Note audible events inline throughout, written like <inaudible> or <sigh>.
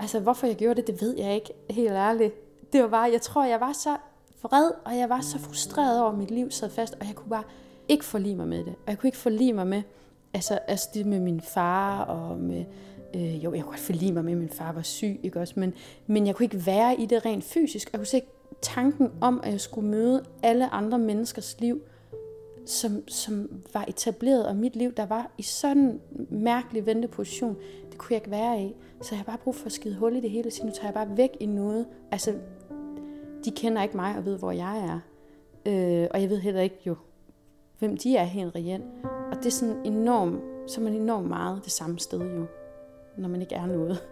Altså, hvorfor jeg gjorde det, det ved jeg ikke, helt ærligt. Det var bare, jeg tror, jeg var så vred, og jeg var så frustreret over, at mit liv sad fast, og jeg kunne bare ikke forlige mig med det. Og jeg kunne ikke forlige mig med, altså, altså det med min far, og med, øh, jo, jeg kunne godt forlige mig med, at min far var syg, ikke også, men, men jeg kunne ikke være i det rent fysisk. Jeg kunne se tanken om, at jeg skulle møde alle andre menneskers liv, som, som var etableret, og mit liv, der var i sådan en mærkelig venteposition, kunne jeg ikke være i. Så jeg har bare brug for at skide hul i det hele, og sige, nu tager jeg bare væk i noget. Altså, de kender ikke mig og ved, hvor jeg er. Øh, og jeg ved heller ikke jo, hvem de er helt reelt. Og det er sådan enormt, så er man enormt meget det samme sted jo, når man ikke er noget.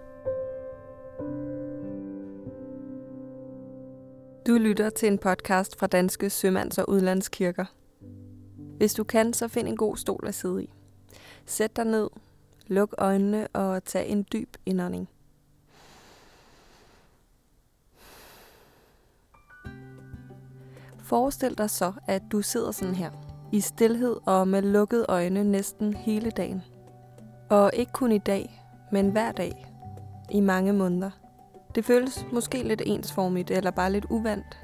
Du lytter til en podcast fra Danske Sømands- og Udlandskirker. Hvis du kan, så find en god stol at sidde i. Sæt dig ned, luk øjnene og tag en dyb indånding. Forestil dig så, at du sidder sådan her, i stillhed og med lukkede øjne næsten hele dagen. Og ikke kun i dag, men hver dag. I mange måneder. Det føles måske lidt ensformigt eller bare lidt uvandt.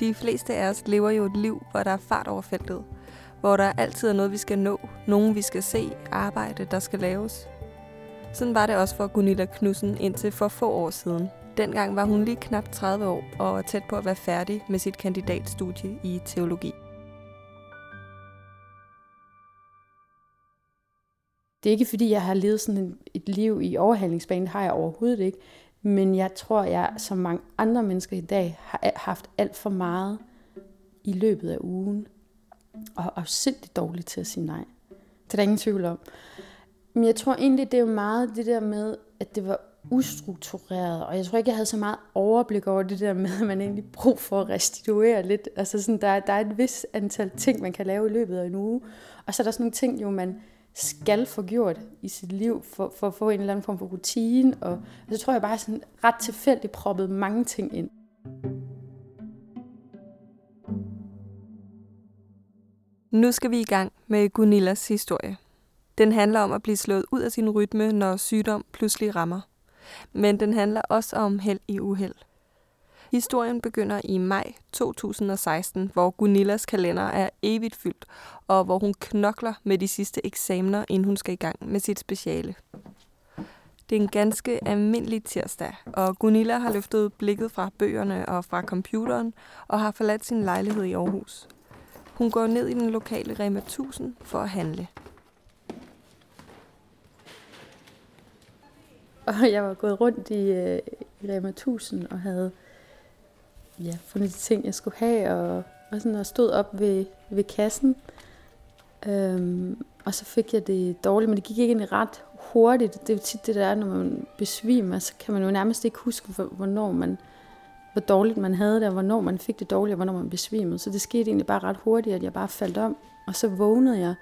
De fleste af os lever jo et liv, hvor der er fart over feltet. Hvor der altid er noget, vi skal nå, nogen vi skal se, arbejde, der skal laves. Sådan var det også for Gunilla Knudsen indtil for få år siden – Dengang var hun lige knap 30 år og var tæt på at være færdig med sit kandidatstudie i teologi. Det er ikke fordi, jeg har levet sådan et liv i overhandlingsbanen, det har jeg overhovedet ikke. Men jeg tror, jeg som mange andre mennesker i dag har haft alt for meget i løbet af ugen. Og er dårlig dårligt til at sige nej. Det er der ingen tvivl om. Men jeg tror egentlig, det er jo meget det der med, at det var ustruktureret, og jeg tror ikke, jeg havde så meget overblik over det der med, at man egentlig brug for at restituere lidt. Altså sådan, der, der er et vis antal ting, man kan lave i løbet af en uge, og så er der sådan nogle ting, jo man skal få gjort i sit liv, for, for at få en eller anden form for rutine, og, og så tror jeg bare sådan ret tilfældigt proppet mange ting ind. Nu skal vi i gang med Gunillas historie. Den handler om at blive slået ud af sin rytme, når sygdom pludselig rammer men den handler også om held i uheld. Historien begynder i maj 2016, hvor Gunillas kalender er evigt fyldt, og hvor hun knokler med de sidste eksamener, inden hun skal i gang med sit speciale. Det er en ganske almindelig tirsdag, og Gunilla har løftet blikket fra bøgerne og fra computeren og har forladt sin lejlighed i Aarhus. Hun går ned i den lokale Rema 1000 for at handle. Og jeg var gået rundt i, øh, i Rema 1000 og havde ja, fundet de ting, jeg skulle have, og, og, sådan, og stod op ved, ved kassen. Øhm, og så fik jeg det dårligt, men det gik ikke egentlig ret hurtigt. Det er jo tit det, der er, når man besvimer, så kan man jo nærmest ikke huske, hvornår man, hvor dårligt man havde det, og hvornår man fik det dårligt, og hvornår man besvimede. Så det skete egentlig bare ret hurtigt, at jeg bare faldt om. Og så vågnede jeg,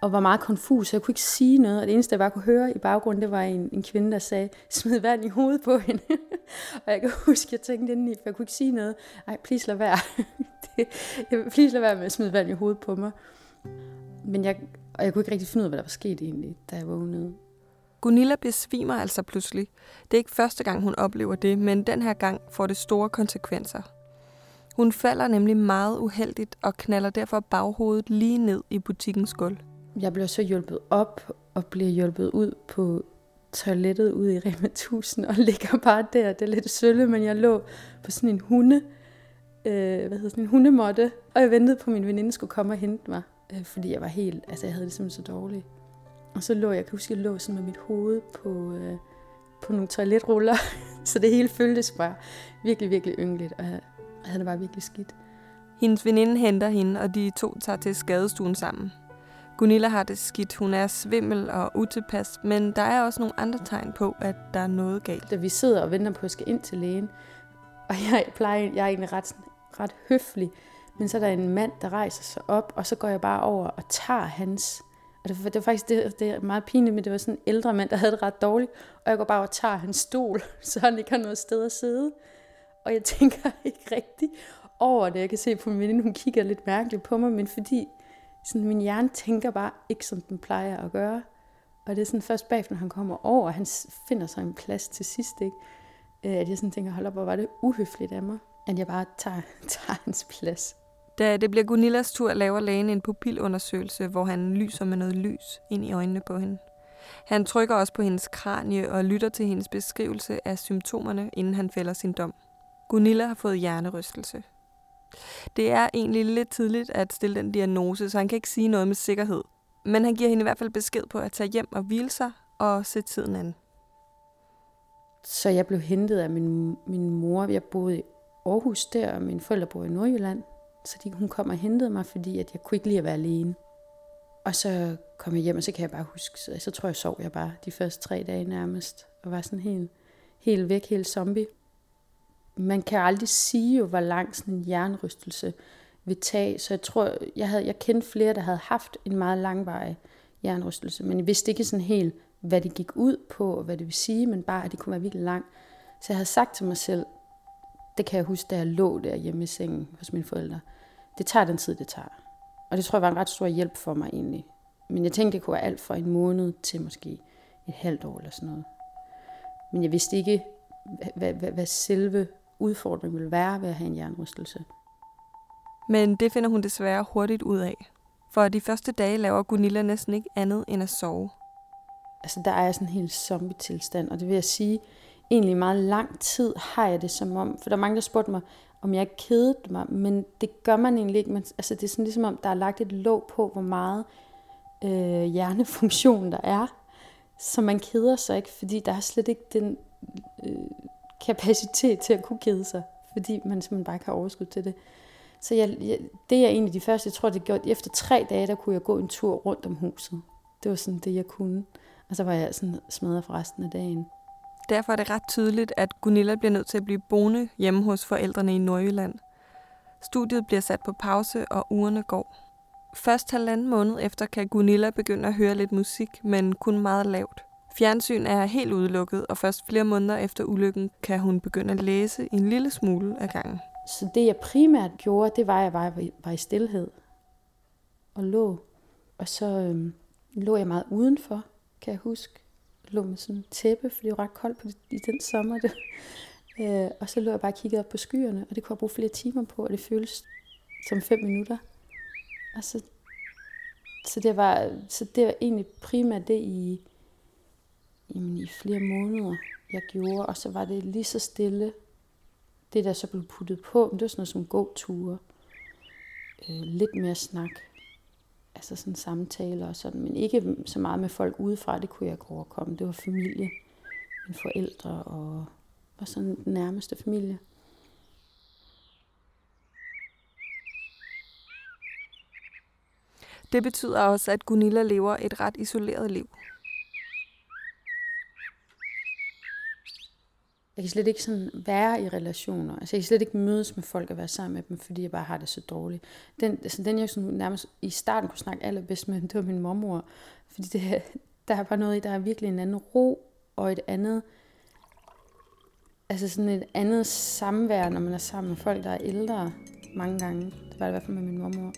og var meget konfus. Jeg kunne ikke sige noget, og det eneste, jeg bare kunne høre i baggrunden, det var en, en kvinde, der sagde, smid vand i hovedet på hende. <laughs> og jeg kan huske, jeg tænkte indeni, for jeg kunne ikke sige noget. Ej, please lad være. <laughs> det, please lad være med at smide vand i hovedet på mig. Men jeg, og jeg kunne ikke rigtig finde ud af, hvad der var sket egentlig, da jeg vågnede. Gunilla besvimer altså pludselig. Det er ikke første gang, hun oplever det, men den her gang får det store konsekvenser. Hun falder nemlig meget uheldigt og knaller derfor baghovedet lige ned i butikkens gulv. Jeg blev så hjulpet op og blev hjulpet ud på toilettet ude i Rema 1000 og ligger bare der. Det er lidt sølle, men jeg lå på sådan en hunde, øh, hvad hedder sådan en hundemåtte, og jeg ventede på, at min veninde skulle komme og hente mig, øh, fordi jeg var helt, altså jeg havde det simpelthen så dårligt. Og så lå jeg, jeg kan huske, jeg lå sådan med mit hoved på, øh, på nogle toiletruller, <laughs> så det hele føltes bare virkelig, virkelig ynkeligt, og jeg havde det bare virkelig skidt. Hendes veninde henter hende, og de to tager til skadestuen sammen. Gunilla har det skidt. Hun er svimmel og utilpas, men der er også nogle andre tegn på, at der er noget galt. Da vi sidder og venter på at skal ind til lægen, og <laughs> jeg, plejer, jeg er egentlig ret, ret høflig, men så er der en mand, der rejser sig op, og så går jeg bare over og tager hans... Og det, det var faktisk det, det er meget pinligt, men det var sådan en ældre mand, der havde det ret dårligt, og jeg går bare og tager hans stol, <laughs> så han ikke har noget sted at sidde. Og jeg tænker <laughs> ikke rigtigt over det. Jeg kan se på min veninde, hun kigger lidt mærkeligt på mig, men fordi sådan, min hjerne tænker bare ikke, som den plejer at gøre. Og det er sådan først bagefter, når han kommer over, og han finder sig en plads til sidst, ikke? Øh, at jeg sådan tænker, hold op, hvor var det uhøfligt af mig, at jeg bare tager, <laughs> tager hans plads. Da det bliver Gunillas tur, laver lægen en pupilundersøgelse, hvor han lyser med noget lys ind i øjnene på hende. Han trykker også på hendes kranie og lytter til hendes beskrivelse af symptomerne, inden han fælder sin dom. Gunilla har fået hjernerystelse. Det er egentlig lidt tidligt at stille den diagnose, så han kan ikke sige noget med sikkerhed. Men han giver hende i hvert fald besked på at tage hjem og hvile sig og se tiden an. Så jeg blev hentet af min, min mor. Jeg boede i Aarhus der, og mine forældre boede i Nordjylland. Så de, hun kom og hentede mig, fordi at jeg kunne ikke lide at være alene. Og så kom jeg hjem, og så kan jeg bare huske, så, så tror jeg, sov jeg bare de første tre dage nærmest, og var sådan helt, helt væk, helt zombie. Man kan aldrig sige jo, hvor lang sådan en jernrystelse vil tage, så jeg tror, jeg, havde, jeg kendte flere, der havde haft en meget langvarig jernrystelse, men jeg vidste ikke sådan helt, hvad det gik ud på, og hvad det vil sige, men bare, at det kunne være virkelig lang. Så jeg havde sagt til mig selv, det kan jeg huske, da jeg lå der hjemme i sengen hos mine forældre, det tager den tid, det tager. Og det tror jeg var en ret stor hjælp for mig egentlig. Men jeg tænkte, det kunne være alt fra en måned til måske et halvt år eller sådan noget. Men jeg vidste ikke, hvad, hvad, hvad selve udfordringen ville være ved at have en jernrystelse. Men det finder hun desværre hurtigt ud af. For de første dage laver Gunilla næsten ikke andet end at sove. Altså der er sådan en helt zombie-tilstand, og det vil jeg sige, egentlig meget lang tid har jeg det som om, for der er mange, der spurgte mig, om jeg kedede mig, men det gør man egentlig ikke. Men, altså, det er sådan ligesom om, der er lagt et låg på, hvor meget øh, hjernefunktion der er, så man keder sig ikke, fordi der er slet ikke den øh, kapacitet til at kunne kede sig, fordi man simpelthen bare ikke har overskud til det. Så jeg, jeg, det er egentlig de første, jeg tror, det gjorde, efter tre dage, der kunne jeg gå en tur rundt om huset. Det var sådan det, jeg kunne. Og så var jeg sådan smadret for resten af dagen. Derfor er det ret tydeligt, at Gunilla bliver nødt til at blive boende hjemme hos forældrene i Nordjylland. Studiet bliver sat på pause, og ugerne går. Først halvanden måned efter kan Gunilla begynde at høre lidt musik, men kun meget lavt. Fjernsyn er helt udelukket, og først flere måneder efter ulykken kan hun begynde at læse en lille smule af gangen. Så det jeg primært gjorde, det var, at jeg var, var i stillhed og lå. Og så øhm, lå jeg meget udenfor, kan jeg huske lå med sådan en tæppe, for det var ret koldt på det, i den sommer. Det. <laughs> Øh, og så lå jeg bare og kiggede op på skyerne, og det kunne jeg bruge flere timer på, og det føltes som fem minutter. Og så, så, det, var, så det var egentlig primært det i, jamen, i flere måneder, jeg gjorde. Og så var det lige så stille, det der så blev puttet på, men det var sådan noget som gåture. Øh, lidt mere snak altså sådan samtaler og sådan, men ikke så meget med folk udefra, det kunne jeg ikke overkomme. Det var familie, mine forældre og, og sådan den nærmeste familie. Det betyder også, at Gunilla lever et ret isoleret liv. Jeg kan slet ikke sådan være i relationer. Altså, jeg kan slet ikke mødes med folk og være sammen med dem, fordi jeg bare har det så dårligt. Den, altså, den jeg sådan nærmest i starten kunne snakke allerbedst med, <laughs> det var min mormor. Fordi det, der er bare noget i, der er virkelig en anden ro og et andet, altså sådan et andet samvær, når man er sammen med folk, der er ældre mange gange. Det var det i hvert fald med min mormor.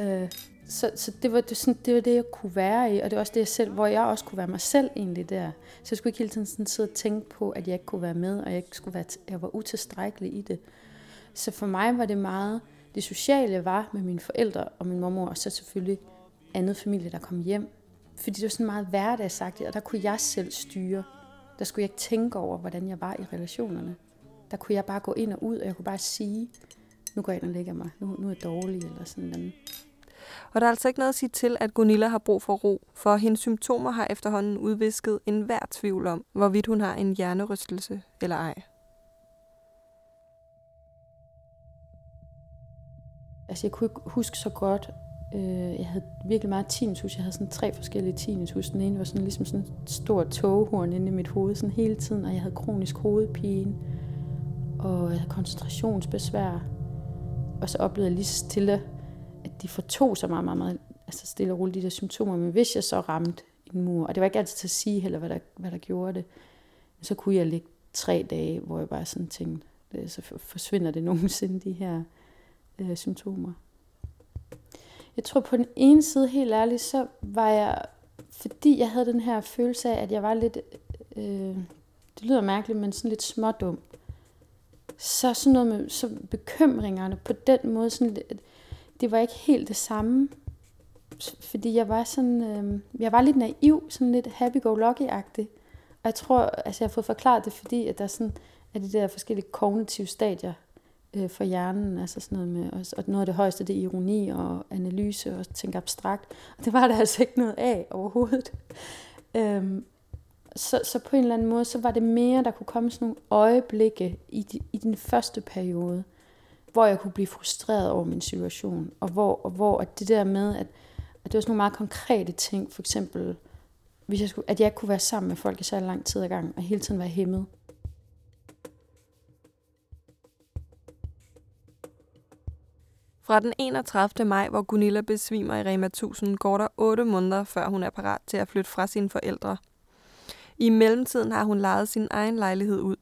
Øh, så, så det, var, det, sådan, det var det, jeg kunne være i, og det var også det, jeg selv, hvor jeg også kunne være mig selv egentlig der. Så jeg skulle ikke hele tiden sådan sidde og tænke på, at jeg ikke kunne være med, og jeg, ikke skulle være, jeg var utilstrækkelig i det. Så for mig var det meget, det sociale var med mine forældre og min mormor, og så selvfølgelig andet familie, der kom hjem. Fordi det var sådan meget hverdagsagtigt, og der kunne jeg selv styre. Der skulle jeg ikke tænke over, hvordan jeg var i relationerne. Der kunne jeg bare gå ind og ud, og jeg kunne bare sige, nu går jeg ind og lægger mig, nu, nu er jeg dårlig, eller sådan noget. Og der er altså ikke noget at sige til, at Gunilla har brug for ro, for hendes symptomer har efterhånden udvisket enhver tvivl om, hvorvidt hun har en hjernerystelse eller ej. Altså jeg kunne ikke huske så godt, øh, jeg havde virkelig meget tinnitus. Jeg havde sådan tre forskellige tinnitus. Den ene var sådan ligesom sådan et stort toghorn inde i mit hoved sådan hele tiden, og jeg havde kronisk hovedpine, og jeg havde koncentrationsbesvær. Og så oplevede jeg lige stille at de fortog sig meget, meget, meget altså stille og roligt de der symptomer. Men hvis jeg så ramte en mur, og det var ikke altid til at sige heller, hvad der, hvad der gjorde det, så kunne jeg ligge tre dage, hvor jeg bare sådan tænkte, øh, så forsvinder det <laughs> nogensinde, de her øh, symptomer. Jeg tror på den ene side, helt ærligt, så var jeg fordi jeg havde den her følelse af, at jeg var lidt, øh, det lyder mærkeligt, men sådan lidt smådum. Så sådan noget med så bekymringerne på den måde, sådan, det var ikke helt det samme. Fordi jeg var sådan, øh, jeg var lidt naiv, sådan lidt happy-go-lucky-agtig. Og jeg tror, altså jeg har fået forklaret det, fordi at der er sådan, at de der forskellige kognitive stadier øh, for hjernen, altså sådan noget med, og, og noget af det højeste, det er ironi og analyse og tænke abstrakt. Og det var der <laughs> altså ikke noget af overhovedet. Øhm, så, så på en eller anden måde, så var det mere, der kunne komme sådan nogle øjeblikke i, de, i den første periode, hvor jeg kunne blive frustreret over min situation, og hvor, og hvor at det der med, at, at det var sådan nogle meget konkrete ting, for eksempel, hvis jeg skulle, at jeg kunne være sammen med folk i så lang tid ad gang, og hele tiden være hæmmet. Fra den 31. maj, hvor Gunilla besvimer i Rema 1000, går der 8 måneder, før hun er parat til at flytte fra sine forældre. I mellemtiden har hun lejet sin egen lejlighed ud.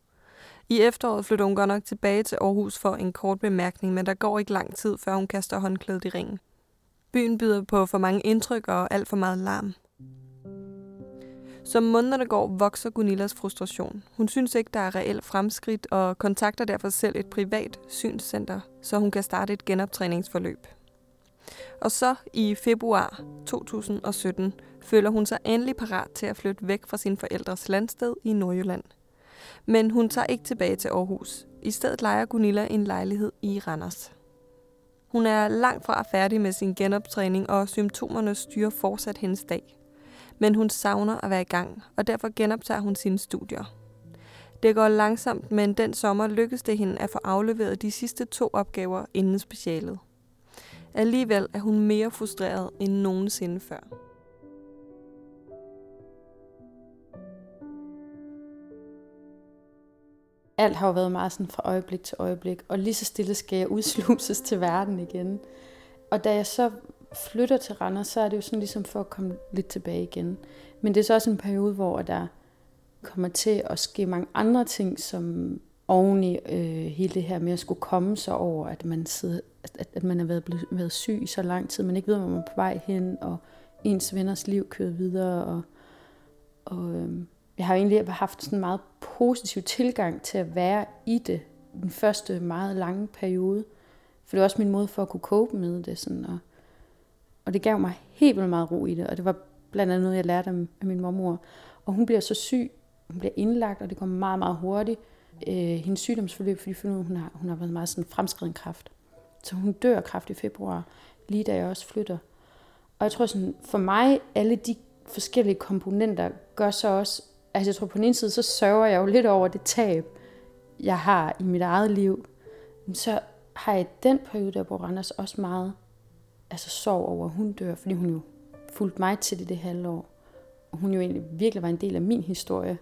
I efteråret flytter hun godt nok tilbage til Aarhus for en kort bemærkning, men der går ikke lang tid, før hun kaster håndklædet i ringen. Byen byder på for mange indtryk og alt for meget larm. Som månederne går, vokser Gunillas frustration. Hun synes ikke, der er reelt fremskridt og kontakter derfor selv et privat synscenter, så hun kan starte et genoptræningsforløb. Og så i februar 2017 føler hun sig endelig parat til at flytte væk fra sin forældres landsted i Nordjylland. Men hun tager ikke tilbage til Aarhus. I stedet leger Gunilla en lejlighed i Randers. Hun er langt fra færdig med sin genoptræning, og symptomerne styrer fortsat hendes dag men hun savner at være i gang, og derfor genoptager hun sine studier. Det går langsomt, men den sommer lykkes det hende at få afleveret de sidste to opgaver inden specialet. Alligevel er hun mere frustreret end nogensinde før. Alt har jo været meget sådan fra øjeblik til øjeblik, og lige så stille skal jeg udsluses til verden igen. Og da jeg så flytter til Randers, så er det jo sådan ligesom for at komme lidt tilbage igen. Men det er så også en periode, hvor der kommer til at ske mange andre ting, som oven i øh, hele det her med at skulle komme sig over, at man, sidder, at, at man har været, blevet, været syg i så lang tid, man ikke ved, hvor man er på vej hen, og ens venners liv kører videre. Og, og øh, jeg har egentlig haft sådan en meget positiv tilgang til at være i det den første meget lange periode. For det var også min måde for at kunne cope med det. Sådan, og, og det gav mig helt vildt meget ro i det, og det var blandt andet noget, jeg lærte af min mormor. Og hun bliver så syg, hun bliver indlagt, og det går meget, meget hurtigt. Øh, hendes sygdomsforløb, fordi hun har, hun har været meget sådan fremskreden kraft. Så hun dør kraft i februar, lige da jeg også flytter. Og jeg tror sådan, for mig, alle de forskellige komponenter gør så også, altså jeg tror på den ene side, så sørger jeg jo lidt over det tab, jeg har i mit eget liv. Men så har jeg i den periode, der bor Randers, også meget altså sorg over, at hun dør, fordi hun jo fulgte mig til det det halvår. Og hun jo egentlig virkelig var en del af min historie,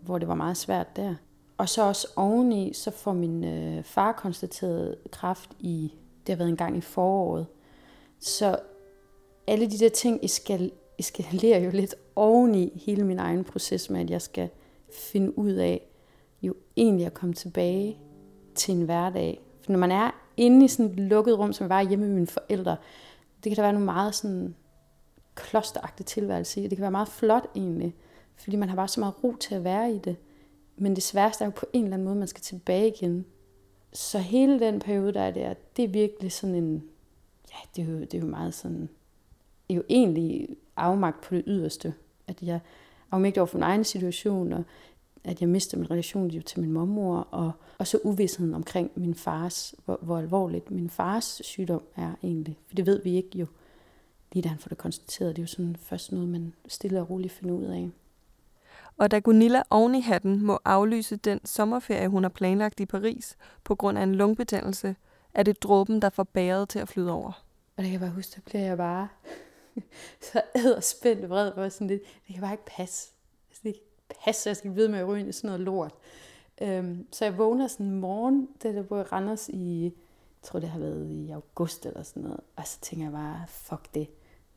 hvor det var meget svært der. Og så også oveni, så får min øh, far konstateret kræft i, det har været en gang i foråret. Så alle de der ting eskal, eskalerer jo lidt oveni hele min egen proces med, at jeg skal finde ud af, jo egentlig at komme tilbage til en hverdag. For når man er inde i sådan et lukket rum, som jeg var hjemme med mine forældre, det kan der være nogle meget sådan klosteragtige tilværelse i. Det kan være meget flot egentlig, fordi man har bare så meget ro til at være i det. Men det sværeste er jo på en eller anden måde, man skal tilbage igen. Så hele den periode, der er der, det er virkelig sådan en, ja, det er jo, det er jo meget sådan, det er jo egentlig afmagt på det yderste. At jeg afmægtig over for min egen situation, og at jeg mistede min relation til min mormor, og, og så uvidstheden omkring min fars, hvor, hvor alvorligt min fars sygdom er egentlig. For det ved vi ikke jo, lige da han får det konstateret. Det er jo sådan først noget, man stille og roligt finder ud af. Og da Gunilla oven i hatten må aflyse den sommerferie, hun har planlagt i Paris, på grund af en lungebetændelse, er det dråben, der får bæret til at flyde over. Og det kan jeg bare huske, der bliver jeg bare <laughs> så æderspændt vred på sådan lidt. Det kan bare ikke passe Det passe, jeg skal vide med at ryge i sådan noget lort. Øhm, så jeg vågner sådan en morgen, da der bor i Randers i, jeg tror det har været i august eller sådan noget, og så tænker jeg bare, fuck det.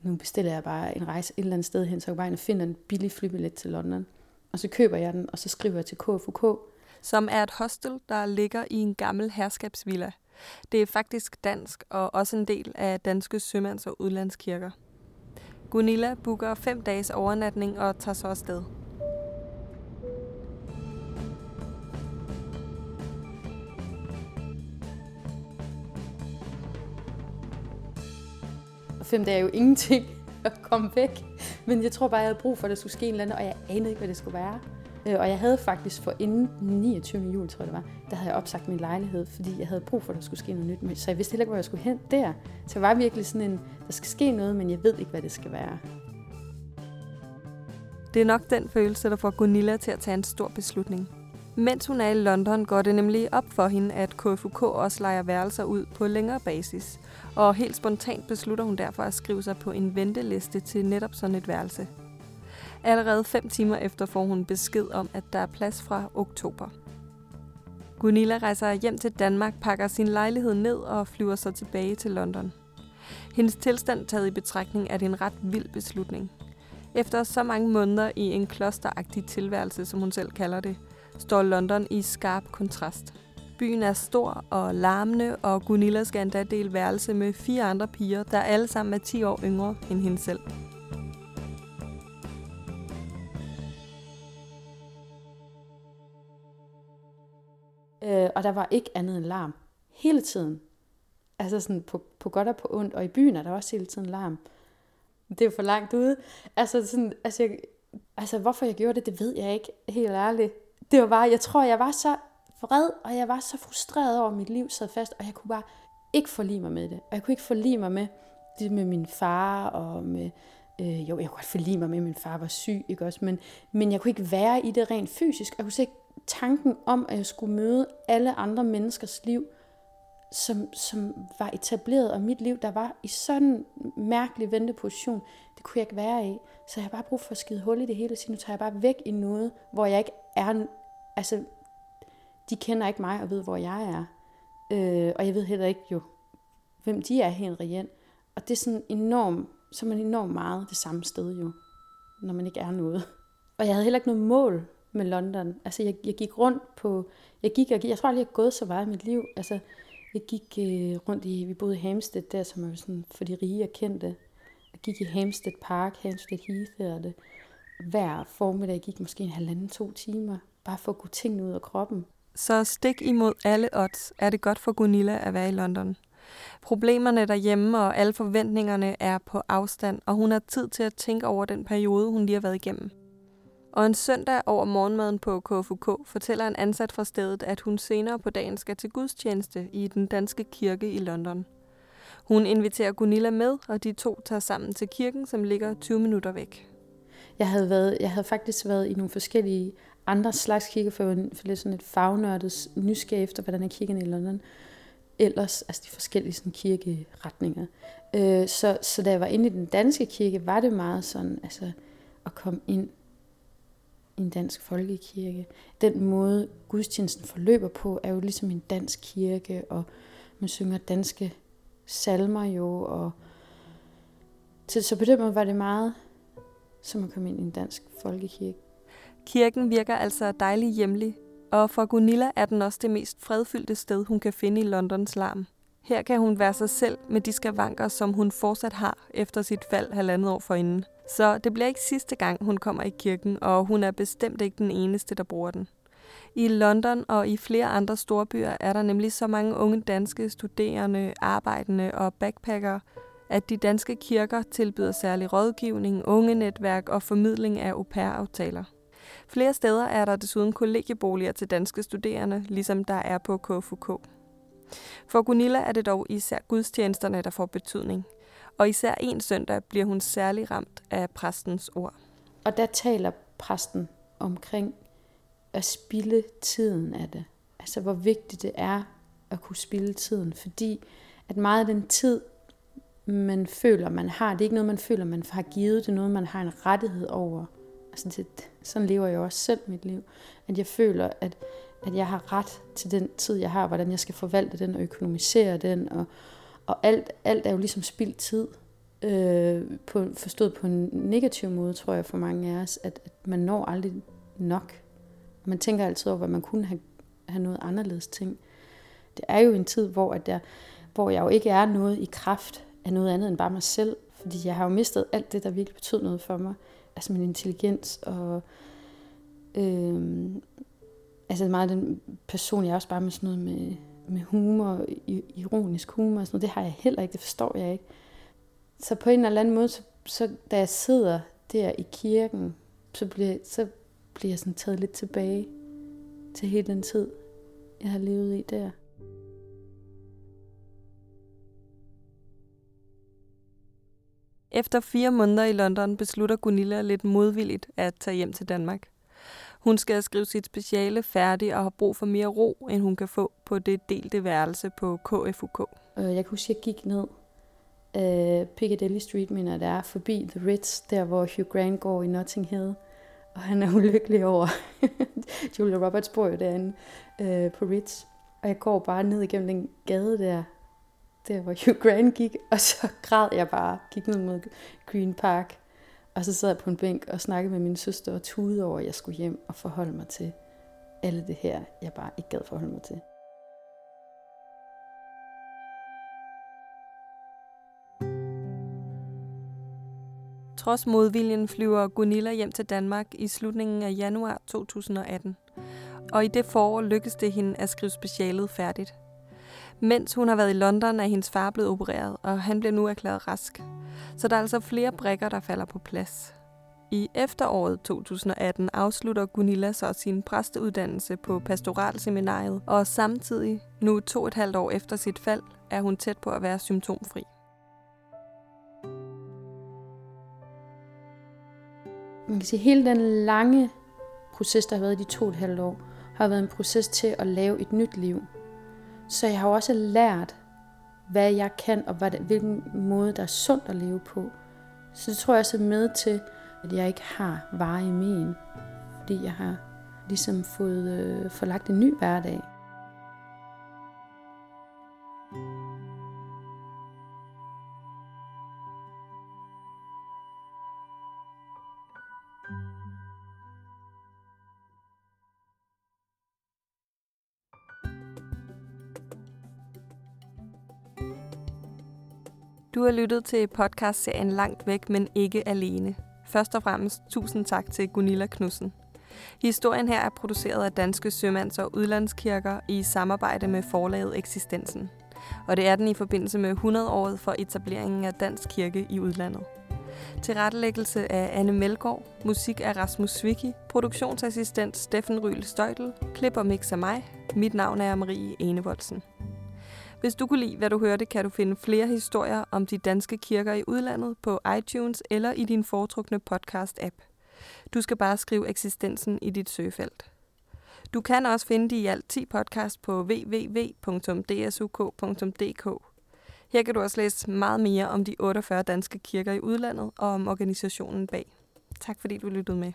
Nu bestiller jeg bare en rejse et eller andet sted hen, så jeg bare finder en billig flybillet til London. Og så køber jeg den, og så skriver jeg til KFUK. Som er et hostel, der ligger i en gammel herskabsvilla. Det er faktisk dansk, og også en del af danske sømands- og udlandskirker. Gunilla booker fem dages overnatning og tager så afsted. Og fem dage er jo ingenting <laughs> at komme væk. Men jeg tror bare, jeg havde brug for, at der skulle ske en eller anden, og jeg anede ikke, hvad det skulle være. Øh, og jeg havde faktisk for inden 29. juli, tror jeg det var, der havde jeg opsagt min lejlighed, fordi jeg havde brug for, at der skulle ske noget nyt. Så jeg vidste heller ikke, hvor jeg skulle hen der. Så jeg var virkelig sådan en, der skal ske noget, men jeg ved ikke, hvad det skal være. Det er nok den følelse, der får Gunilla til at tage en stor beslutning. Mens hun er i London, går det nemlig op for hende, at KFUK også leger værelser ud på længere basis. Og helt spontant beslutter hun derfor at skrive sig på en venteliste til netop sådan et værelse. Allerede fem timer efter får hun besked om, at der er plads fra oktober. Gunilla rejser hjem til Danmark, pakker sin lejlighed ned og flyver så tilbage til London. Hendes tilstand taget i betragtning er det en ret vild beslutning. Efter så mange måneder i en klosteragtig tilværelse, som hun selv kalder det, står London i skarp kontrast. Byen er stor og larmende, og Gunilla skal endda dele værelse med fire andre piger, der alle sammen er 10 år yngre end hende selv. Og der var ikke andet end larm. Hele tiden. Altså sådan på, på godt og på ondt. Og i byen er der også hele tiden larm. Det er jo for langt ude. Altså, sådan, altså, jeg, altså hvorfor jeg gjorde det, det ved jeg ikke. Helt ærligt. Det var bare, jeg tror, jeg var så vred, og jeg var så frustreret over, at mit liv sad fast, og jeg kunne bare ikke forlige mig med det. Og jeg kunne ikke forlige mig med det med min far, og med, øh, jo, jeg kunne godt forlige mig med, at min far var syg, ikke også, men, men jeg kunne ikke være i det rent fysisk. Jeg kunne ikke tanken om, at jeg skulle møde alle andre menneskers liv, som, som var etableret, og mit liv, der var i sådan en mærkelig venteposition, det kunne jeg ikke være i. Så jeg har bare brug for at skide hul i det hele og sige, nu tager jeg bare væk i noget, hvor jeg ikke er, altså, de kender ikke mig og ved, hvor jeg er. Øh, og jeg ved heller ikke jo, hvem de er helt reelt. Og det er sådan enormt, så er man enormt meget det samme sted jo, når man ikke er noget. Og jeg havde heller ikke noget mål med London. Altså, jeg, jeg gik rundt på... Jeg gik, jeg, jeg tror aldrig, jeg har gået så meget i mit liv. Altså, jeg gik øh, rundt i... Vi boede i Hampstead der, som er sådan for de rige og kendte. Jeg gik i Hampstead Park, Hampstead Heath hedder det. Hver formiddag gik måske en halvanden, to timer. Bare for at gå tingene ud af kroppen. Så stik imod alle odds er det godt for Gunilla at være i London. Problemerne derhjemme og alle forventningerne er på afstand, og hun har tid til at tænke over den periode, hun lige har været igennem. Og en søndag over morgenmaden på KFUK fortæller en ansat fra stedet, at hun senere på dagen skal til gudstjeneste i den danske kirke i London. Hun inviterer Gunilla med, og de to tager sammen til kirken, som ligger 20 minutter væk. Jeg havde, været, jeg havde faktisk været i nogle forskellige andre slags kirker, for jeg var for lidt sådan et fagnørdet nysgerrig efter, hvordan er kirken i London. Ellers, altså de forskellige sådan, kirkeretninger. Øh, så, så da jeg var inde i den danske kirke, var det meget sådan, altså at komme ind en dansk folkekirke. Den måde gudstjenesten forløber på, er jo ligesom en dansk kirke, og man synger danske salmer jo, og så, så på den måde var det meget som at komme ind i en dansk folkekirke. Kirken virker altså dejlig hjemlig, og for Gunilla er den også det mest fredfyldte sted, hun kan finde i Londons larm. Her kan hun være sig selv med de skavanker, som hun fortsat har efter sit fald halvandet år forinden. Så det bliver ikke sidste gang, hun kommer i kirken, og hun er bestemt ikke den eneste, der bruger den. I London og i flere andre storbyer er der nemlig så mange unge danske studerende, arbejdende og backpackere, at de danske kirker tilbyder særlig rådgivning, unge netværk og formidling af au pair-aftaler. Flere steder er der desuden kollegieboliger til danske studerende, ligesom der er på KFUK. For Gunilla er det dog især gudstjenesterne, der får betydning. Og især en søndag bliver hun særlig ramt af præstens ord. Og der taler præsten omkring at spille tiden af det. Altså hvor vigtigt det er at kunne spille tiden. Fordi at meget af den tid, man føler, man har, det er ikke noget, man føler, man har givet. Det er noget, man har en rettighed over. Altså det, sådan lever jeg også selv mit liv. At jeg føler, at, at jeg har ret til den tid, jeg har, hvordan jeg skal forvalte den og økonomisere den. Og, og alt, alt er jo ligesom spildt tid. Øh, på, forstået på en negativ måde, tror jeg for mange af os, at, at man når aldrig nok. Man tænker altid over, hvad man kunne have, have noget anderledes ting. Det er jo en tid, hvor, at jeg, hvor jeg jo ikke er noget i kraft af noget andet end bare mig selv. Fordi jeg har jo mistet alt det, der virkelig betød noget for mig. Altså min intelligens og... Øh, altså meget den person, jeg er også bare med sådan noget med, med humor, ironisk humor og sådan noget. Det har jeg heller ikke, det forstår jeg ikke. Så på en eller anden måde, så, så da jeg sidder der i kirken, så bliver, så bliver jeg sådan taget lidt tilbage til hele den tid, jeg har levet i der. Efter fire måneder i London beslutter Gunilla lidt modvilligt at tage hjem til Danmark. Hun skal skrive sit speciale færdig og har brug for mere ro, end hun kan få på det delte værelse på KFUK. Øh, jeg kan huske, at jeg gik ned uh, Piccadilly Street, mener der er, forbi The Ritz, der hvor Hugh Grant går i Notting Hill. Og han er <laughs> ulykkelig over. <laughs> Julia Roberts bor jo derinde uh, på Ritz. Og jeg går bare ned igennem den gade der, der hvor Hugh Grant gik, og så græd jeg bare, gik ned mod Green Park. Og så sad jeg på en bænk og snakkede med min søster og tude over, at jeg skulle hjem og forholde mig til alle det her, jeg bare ikke gad forholde mig til. Trods modviljen flyver Gunilla hjem til Danmark i slutningen af januar 2018. Og i det forår lykkes det hende at skrive specialet færdigt. Mens hun har været i London, er hendes far blevet opereret, og han bliver nu erklæret rask. Så der er altså flere brækker, der falder på plads. I efteråret 2018 afslutter Gunilla så sin præsteuddannelse på pastoralseminariet, og samtidig, nu to og et halvt år efter sit fald, er hun tæt på at være symptomfri. Man kan sige, at hele den lange proces, der har været i de to og et halvt år, har været en proces til at lave et nyt liv. Så jeg har også lært, hvad jeg kan, og hvad, hvilken måde, der er sundt at leve på. Så det tror jeg så med til, at jeg ikke har varig men, fordi jeg har ligesom fået øh, forlagt en ny hverdag. Lyttet til podcastserien Langt væk, men ikke alene. Først og fremmest tusind tak til Gunilla Knudsen. Historien her er produceret af Danske Sømands- og Udlandskirker i samarbejde med forlaget Eksistensen. Og det er den i forbindelse med 100-året for etableringen af Dansk Kirke i udlandet. Tilrettelæggelse af Anne Melgaard, musik af Rasmus Svicki, produktionsassistent Steffen Ryl Støjtel, klip og mix af mig. Mit navn er Marie Enevoldsen. Hvis du kunne lide, hvad du hørte, kan du finde flere historier om de danske kirker i udlandet på iTunes eller i din foretrukne podcast-app. Du skal bare skrive eksistensen i dit søgefelt. Du kan også finde de i alt 10 podcast på www.dsuk.dk. Her kan du også læse meget mere om de 48 danske kirker i udlandet og om organisationen bag. Tak fordi du lyttede med.